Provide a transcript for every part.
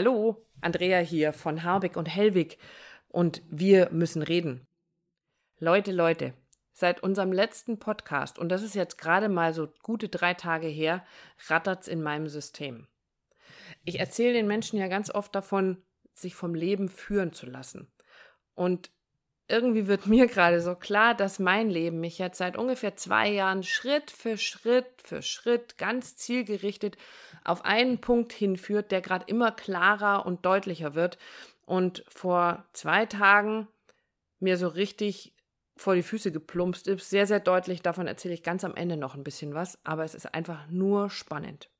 Hallo, Andrea hier von Harbeck und Hellwig und wir müssen reden. Leute, Leute, seit unserem letzten Podcast, und das ist jetzt gerade mal so gute drei Tage her, rattert's in meinem System. Ich erzähle den Menschen ja ganz oft davon, sich vom Leben führen zu lassen. Und irgendwie wird mir gerade so klar, dass mein Leben mich jetzt seit ungefähr zwei Jahren Schritt für Schritt für Schritt ganz zielgerichtet auf einen Punkt hinführt, der gerade immer klarer und deutlicher wird. Und vor zwei Tagen mir so richtig vor die Füße geplumpst ist. Sehr, sehr deutlich. Davon erzähle ich ganz am Ende noch ein bisschen was. Aber es ist einfach nur spannend.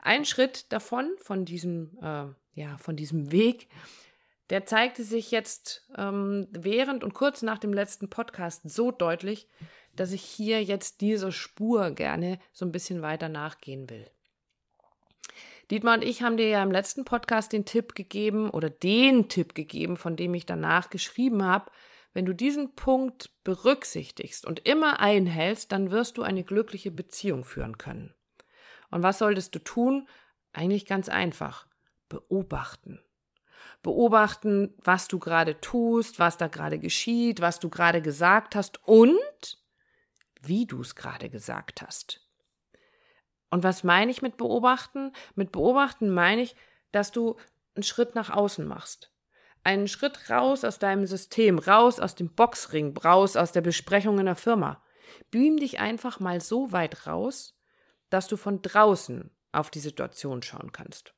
Ein Schritt davon, von diesem, äh, ja, von diesem Weg, der zeigte sich jetzt ähm, während und kurz nach dem letzten Podcast so deutlich, dass ich hier jetzt dieser Spur gerne so ein bisschen weiter nachgehen will. Dietmar und ich haben dir ja im letzten Podcast den Tipp gegeben oder den Tipp gegeben, von dem ich danach geschrieben habe. Wenn du diesen Punkt berücksichtigst und immer einhältst, dann wirst du eine glückliche Beziehung führen können. Und was solltest du tun? Eigentlich ganz einfach. Beobachten beobachten, was du gerade tust, was da gerade geschieht, was du gerade gesagt hast und wie du es gerade gesagt hast. Und was meine ich mit beobachten? Mit beobachten meine ich, dass du einen Schritt nach außen machst. Einen Schritt raus aus deinem System, raus aus dem Boxring, raus aus der Besprechung in der Firma. Beam dich einfach mal so weit raus, dass du von draußen auf die Situation schauen kannst.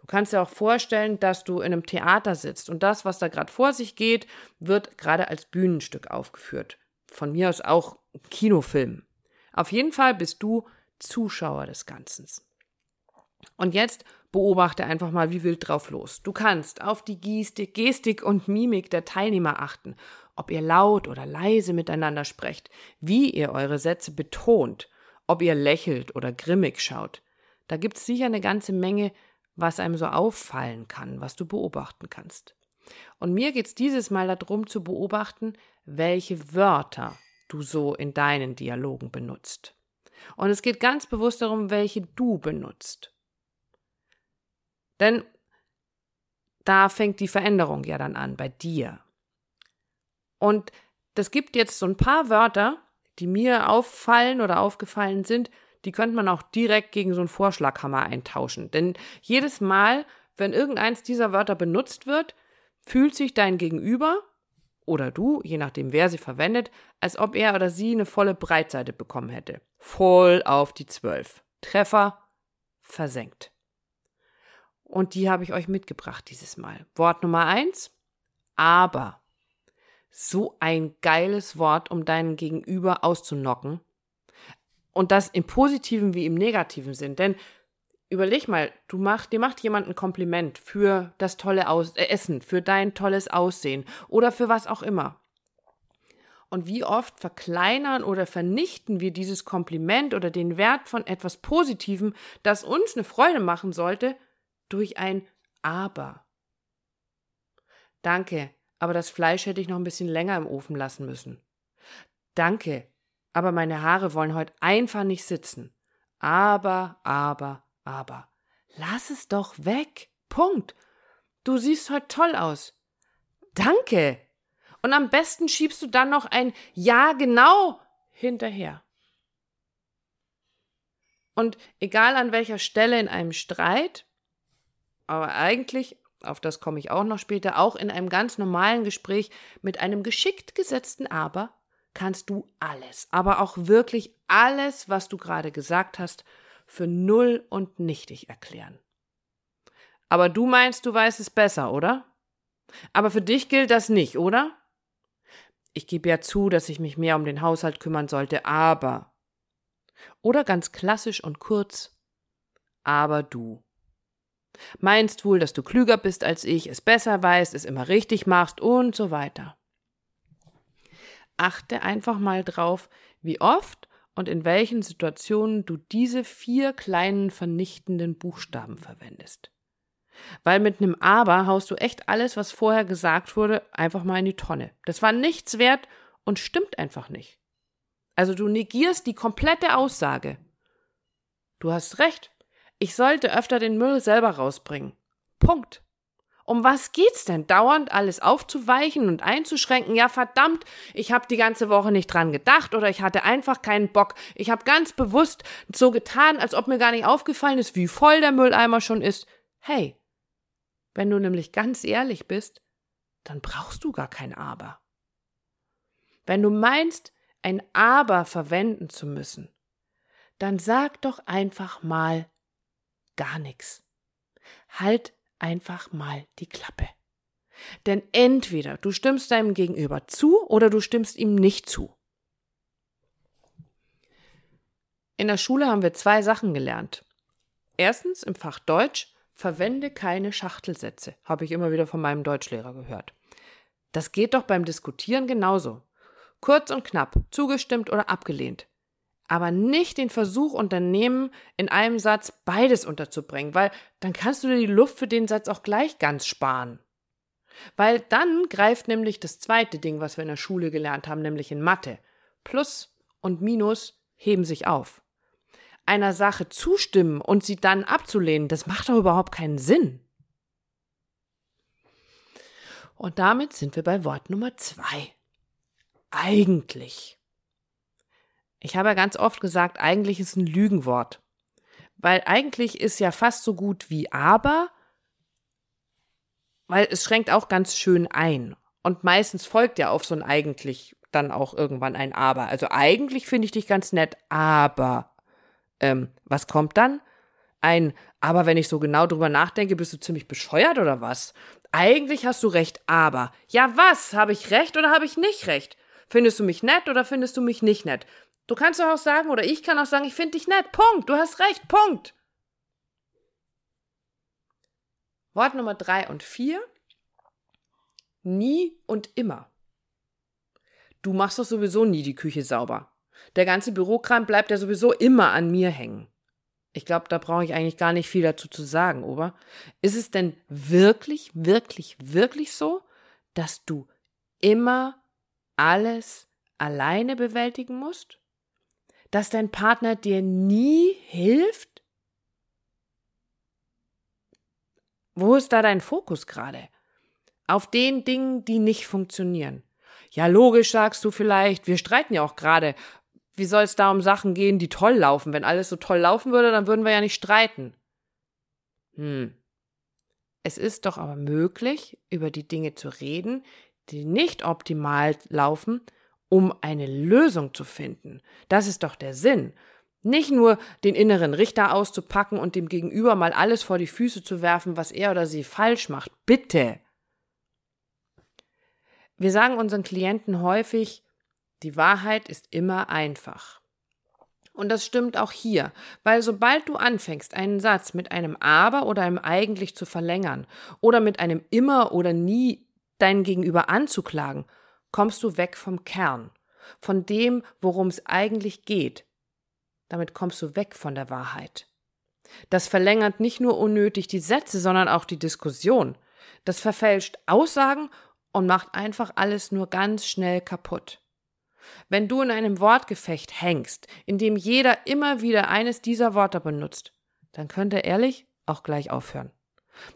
Du kannst dir auch vorstellen, dass du in einem Theater sitzt und das, was da gerade vor sich geht, wird gerade als Bühnenstück aufgeführt. Von mir aus auch Kinofilm. Auf jeden Fall bist du Zuschauer des Ganzen. Und jetzt beobachte einfach mal wie wild drauf los. Du kannst auf die Gestik, und Mimik der Teilnehmer achten, ob ihr laut oder leise miteinander sprecht, wie ihr eure Sätze betont, ob ihr lächelt oder grimmig schaut. Da gibt es sicher eine ganze Menge, was einem so auffallen kann, was du beobachten kannst. Und mir geht es dieses Mal darum zu beobachten, welche Wörter du so in deinen Dialogen benutzt. Und es geht ganz bewusst darum, welche du benutzt. Denn da fängt die Veränderung ja dann an bei dir. Und das gibt jetzt so ein paar Wörter, die mir auffallen oder aufgefallen sind, die könnte man auch direkt gegen so einen Vorschlaghammer eintauschen. Denn jedes Mal, wenn irgendeins dieser Wörter benutzt wird, fühlt sich dein Gegenüber oder du, je nachdem wer sie verwendet, als ob er oder sie eine volle Breitseite bekommen hätte. Voll auf die Zwölf. Treffer versenkt. Und die habe ich euch mitgebracht dieses Mal. Wort Nummer eins, aber. So ein geiles Wort, um deinen Gegenüber auszunocken. Und das im positiven wie im negativen Sinn. Denn überleg mal, du mach, dir macht jemand ein Kompliment für das tolle Aus äh, Essen, für dein tolles Aussehen oder für was auch immer. Und wie oft verkleinern oder vernichten wir dieses Kompliment oder den Wert von etwas Positivem, das uns eine Freude machen sollte, durch ein Aber. Danke, aber das Fleisch hätte ich noch ein bisschen länger im Ofen lassen müssen. Danke, aber meine Haare wollen heute einfach nicht sitzen. Aber, aber, aber. Lass es doch weg. Punkt. Du siehst heute toll aus. Danke. Und am besten schiebst du dann noch ein Ja genau hinterher. Und egal an welcher Stelle in einem Streit, aber eigentlich, auf das komme ich auch noch später, auch in einem ganz normalen Gespräch mit einem geschickt gesetzten Aber, kannst du alles, aber auch wirklich alles, was du gerade gesagt hast, für null und nichtig erklären. Aber du meinst, du weißt es besser, oder? Aber für dich gilt das nicht, oder? Ich gebe ja zu, dass ich mich mehr um den Haushalt kümmern sollte, aber. Oder ganz klassisch und kurz, aber du. Meinst wohl, dass du klüger bist als ich, es besser weißt, es immer richtig machst und so weiter achte einfach mal drauf, wie oft und in welchen Situationen du diese vier kleinen vernichtenden Buchstaben verwendest. Weil mit einem Aber haust du echt alles, was vorher gesagt wurde, einfach mal in die Tonne. Das war nichts wert und stimmt einfach nicht. Also du negierst die komplette Aussage. Du hast recht. Ich sollte öfter den Müll selber rausbringen. Punkt. Um was geht's denn? Dauernd alles aufzuweichen und einzuschränken? Ja, verdammt, ich habe die ganze Woche nicht dran gedacht oder ich hatte einfach keinen Bock. Ich habe ganz bewusst so getan, als ob mir gar nicht aufgefallen ist, wie voll der Mülleimer schon ist. Hey, wenn du nämlich ganz ehrlich bist, dann brauchst du gar kein Aber. Wenn du meinst, ein Aber verwenden zu müssen, dann sag doch einfach mal gar nichts. Halt einfach mal die Klappe. Denn entweder du stimmst deinem Gegenüber zu oder du stimmst ihm nicht zu. In der Schule haben wir zwei Sachen gelernt. Erstens im Fach Deutsch, verwende keine Schachtelsätze, habe ich immer wieder von meinem Deutschlehrer gehört. Das geht doch beim Diskutieren genauso. Kurz und knapp, zugestimmt oder abgelehnt aber nicht den Versuch unternehmen, in einem Satz beides unterzubringen, weil dann kannst du dir die Luft für den Satz auch gleich ganz sparen. Weil dann greift nämlich das zweite Ding, was wir in der Schule gelernt haben, nämlich in Mathe. Plus und Minus heben sich auf. Einer Sache zustimmen und sie dann abzulehnen, das macht doch überhaupt keinen Sinn. Und damit sind wir bei Wort Nummer zwei. Eigentlich. Ich habe ja ganz oft gesagt, eigentlich ist ein Lügenwort. Weil eigentlich ist ja fast so gut wie aber, weil es schränkt auch ganz schön ein. Und meistens folgt ja auf so ein eigentlich dann auch irgendwann ein aber. Also eigentlich finde ich dich ganz nett, aber ähm, was kommt dann? Ein, aber wenn ich so genau drüber nachdenke, bist du ziemlich bescheuert oder was? Eigentlich hast du recht, aber. Ja, was? Habe ich recht oder habe ich nicht recht? Findest du mich nett oder findest du mich nicht nett? Du kannst doch auch sagen, oder ich kann auch sagen, ich finde dich nett. Punkt. Du hast recht. Punkt. Wort Nummer drei und vier. Nie und immer. Du machst doch sowieso nie die Küche sauber. Der ganze Bürokram bleibt ja sowieso immer an mir hängen. Ich glaube, da brauche ich eigentlich gar nicht viel dazu zu sagen, oder? Ist es denn wirklich, wirklich, wirklich so, dass du immer alles alleine bewältigen musst? Dass dein Partner dir nie hilft? Wo ist da dein Fokus gerade? Auf den Dingen, die nicht funktionieren. Ja, logisch sagst du vielleicht, wir streiten ja auch gerade. Wie soll es da um Sachen gehen, die toll laufen? Wenn alles so toll laufen würde, dann würden wir ja nicht streiten. Hm. Es ist doch aber möglich, über die Dinge zu reden, die nicht optimal laufen um eine Lösung zu finden. Das ist doch der Sinn. Nicht nur den inneren Richter auszupacken und dem Gegenüber mal alles vor die Füße zu werfen, was er oder sie falsch macht. Bitte. Wir sagen unseren Klienten häufig, die Wahrheit ist immer einfach. Und das stimmt auch hier, weil sobald du anfängst, einen Satz mit einem aber oder einem eigentlich zu verlängern oder mit einem immer oder nie deinen Gegenüber anzuklagen, kommst du weg vom Kern, von dem, worum es eigentlich geht. Damit kommst du weg von der Wahrheit. Das verlängert nicht nur unnötig die Sätze, sondern auch die Diskussion. Das verfälscht Aussagen und macht einfach alles nur ganz schnell kaputt. Wenn du in einem Wortgefecht hängst, in dem jeder immer wieder eines dieser Worte benutzt, dann könnt ihr ehrlich auch gleich aufhören.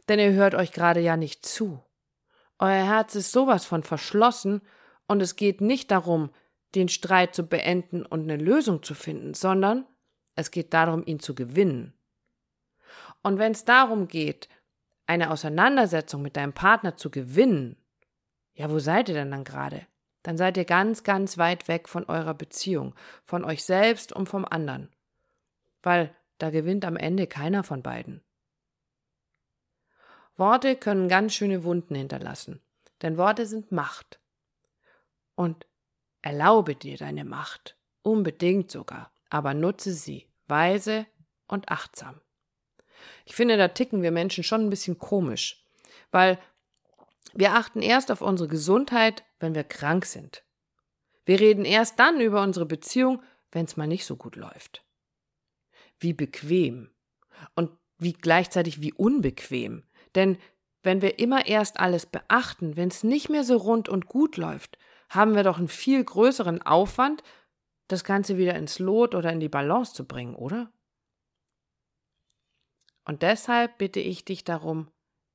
Denn ihr hört euch gerade ja nicht zu. Euer Herz ist sowas von verschlossen und es geht nicht darum, den Streit zu beenden und eine Lösung zu finden, sondern es geht darum, ihn zu gewinnen. Und wenn es darum geht, eine Auseinandersetzung mit deinem Partner zu gewinnen, ja, wo seid ihr denn dann gerade? Dann seid ihr ganz, ganz weit weg von eurer Beziehung, von euch selbst und vom anderen. Weil da gewinnt am Ende keiner von beiden. Worte können ganz schöne Wunden hinterlassen, denn Worte sind Macht und erlaube dir deine Macht, unbedingt sogar, aber nutze sie weise und achtsam. Ich finde, da ticken wir Menschen schon ein bisschen komisch, weil wir achten erst auf unsere Gesundheit, wenn wir krank sind. Wir reden erst dann über unsere Beziehung, wenn es mal nicht so gut läuft. Wie bequem und wie gleichzeitig wie unbequem. Denn wenn wir immer erst alles beachten, wenn es nicht mehr so rund und gut läuft, haben wir doch einen viel größeren Aufwand, das Ganze wieder ins Lot oder in die Balance zu bringen, oder? Und deshalb bitte ich dich darum,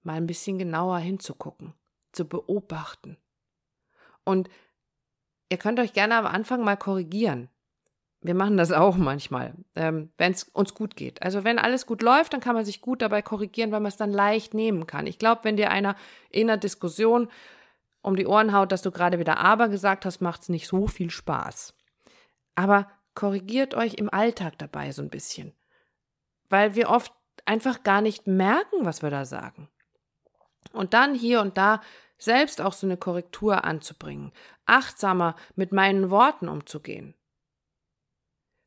mal ein bisschen genauer hinzugucken, zu beobachten. Und ihr könnt euch gerne am Anfang mal korrigieren. Wir machen das auch manchmal, ähm, wenn es uns gut geht. Also wenn alles gut läuft, dann kann man sich gut dabei korrigieren, weil man es dann leicht nehmen kann. Ich glaube, wenn dir einer in einer Diskussion um die Ohren haut, dass du gerade wieder aber gesagt hast, macht es nicht so viel Spaß. Aber korrigiert euch im Alltag dabei so ein bisschen. Weil wir oft einfach gar nicht merken, was wir da sagen. Und dann hier und da selbst auch so eine Korrektur anzubringen, achtsamer mit meinen Worten umzugehen.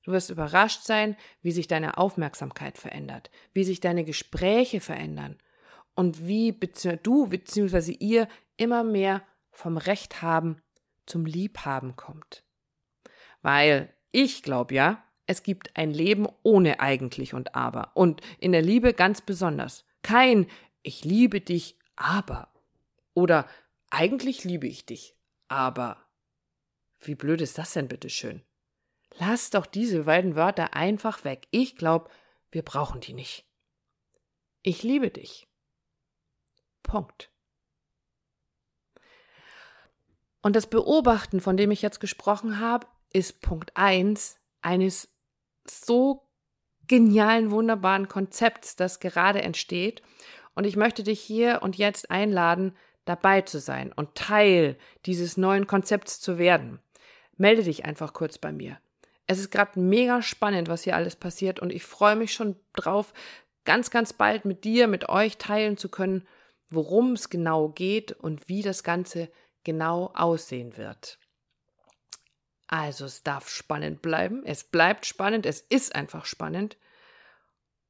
Du wirst überrascht sein, wie sich deine Aufmerksamkeit verändert, wie sich deine Gespräche verändern und wie du bzw. ihr immer mehr vom Recht haben zum Liebhaben kommt. Weil ich glaube ja, es gibt ein Leben ohne eigentlich und aber und in der Liebe ganz besonders. Kein ich liebe dich, aber oder eigentlich liebe ich dich, aber wie blöd ist das denn bitte schön? Lass doch diese beiden Wörter einfach weg. Ich glaube, wir brauchen die nicht. Ich liebe dich. Punkt. Und das Beobachten, von dem ich jetzt gesprochen habe, ist Punkt 1 eines so genialen, wunderbaren Konzepts, das gerade entsteht. Und ich möchte dich hier und jetzt einladen, dabei zu sein und Teil dieses neuen Konzepts zu werden. Melde dich einfach kurz bei mir. Es ist gerade mega spannend, was hier alles passiert und ich freue mich schon drauf, ganz, ganz bald mit dir, mit euch teilen zu können, worum es genau geht und wie das Ganze genau aussehen wird. Also es darf spannend bleiben, es bleibt spannend, es ist einfach spannend.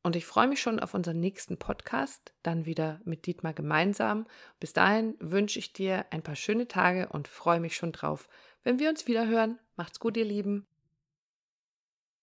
Und ich freue mich schon auf unseren nächsten Podcast, dann wieder mit Dietmar gemeinsam. Bis dahin wünsche ich dir ein paar schöne Tage und freue mich schon drauf, wenn wir uns wieder hören. Macht's gut, ihr Lieben.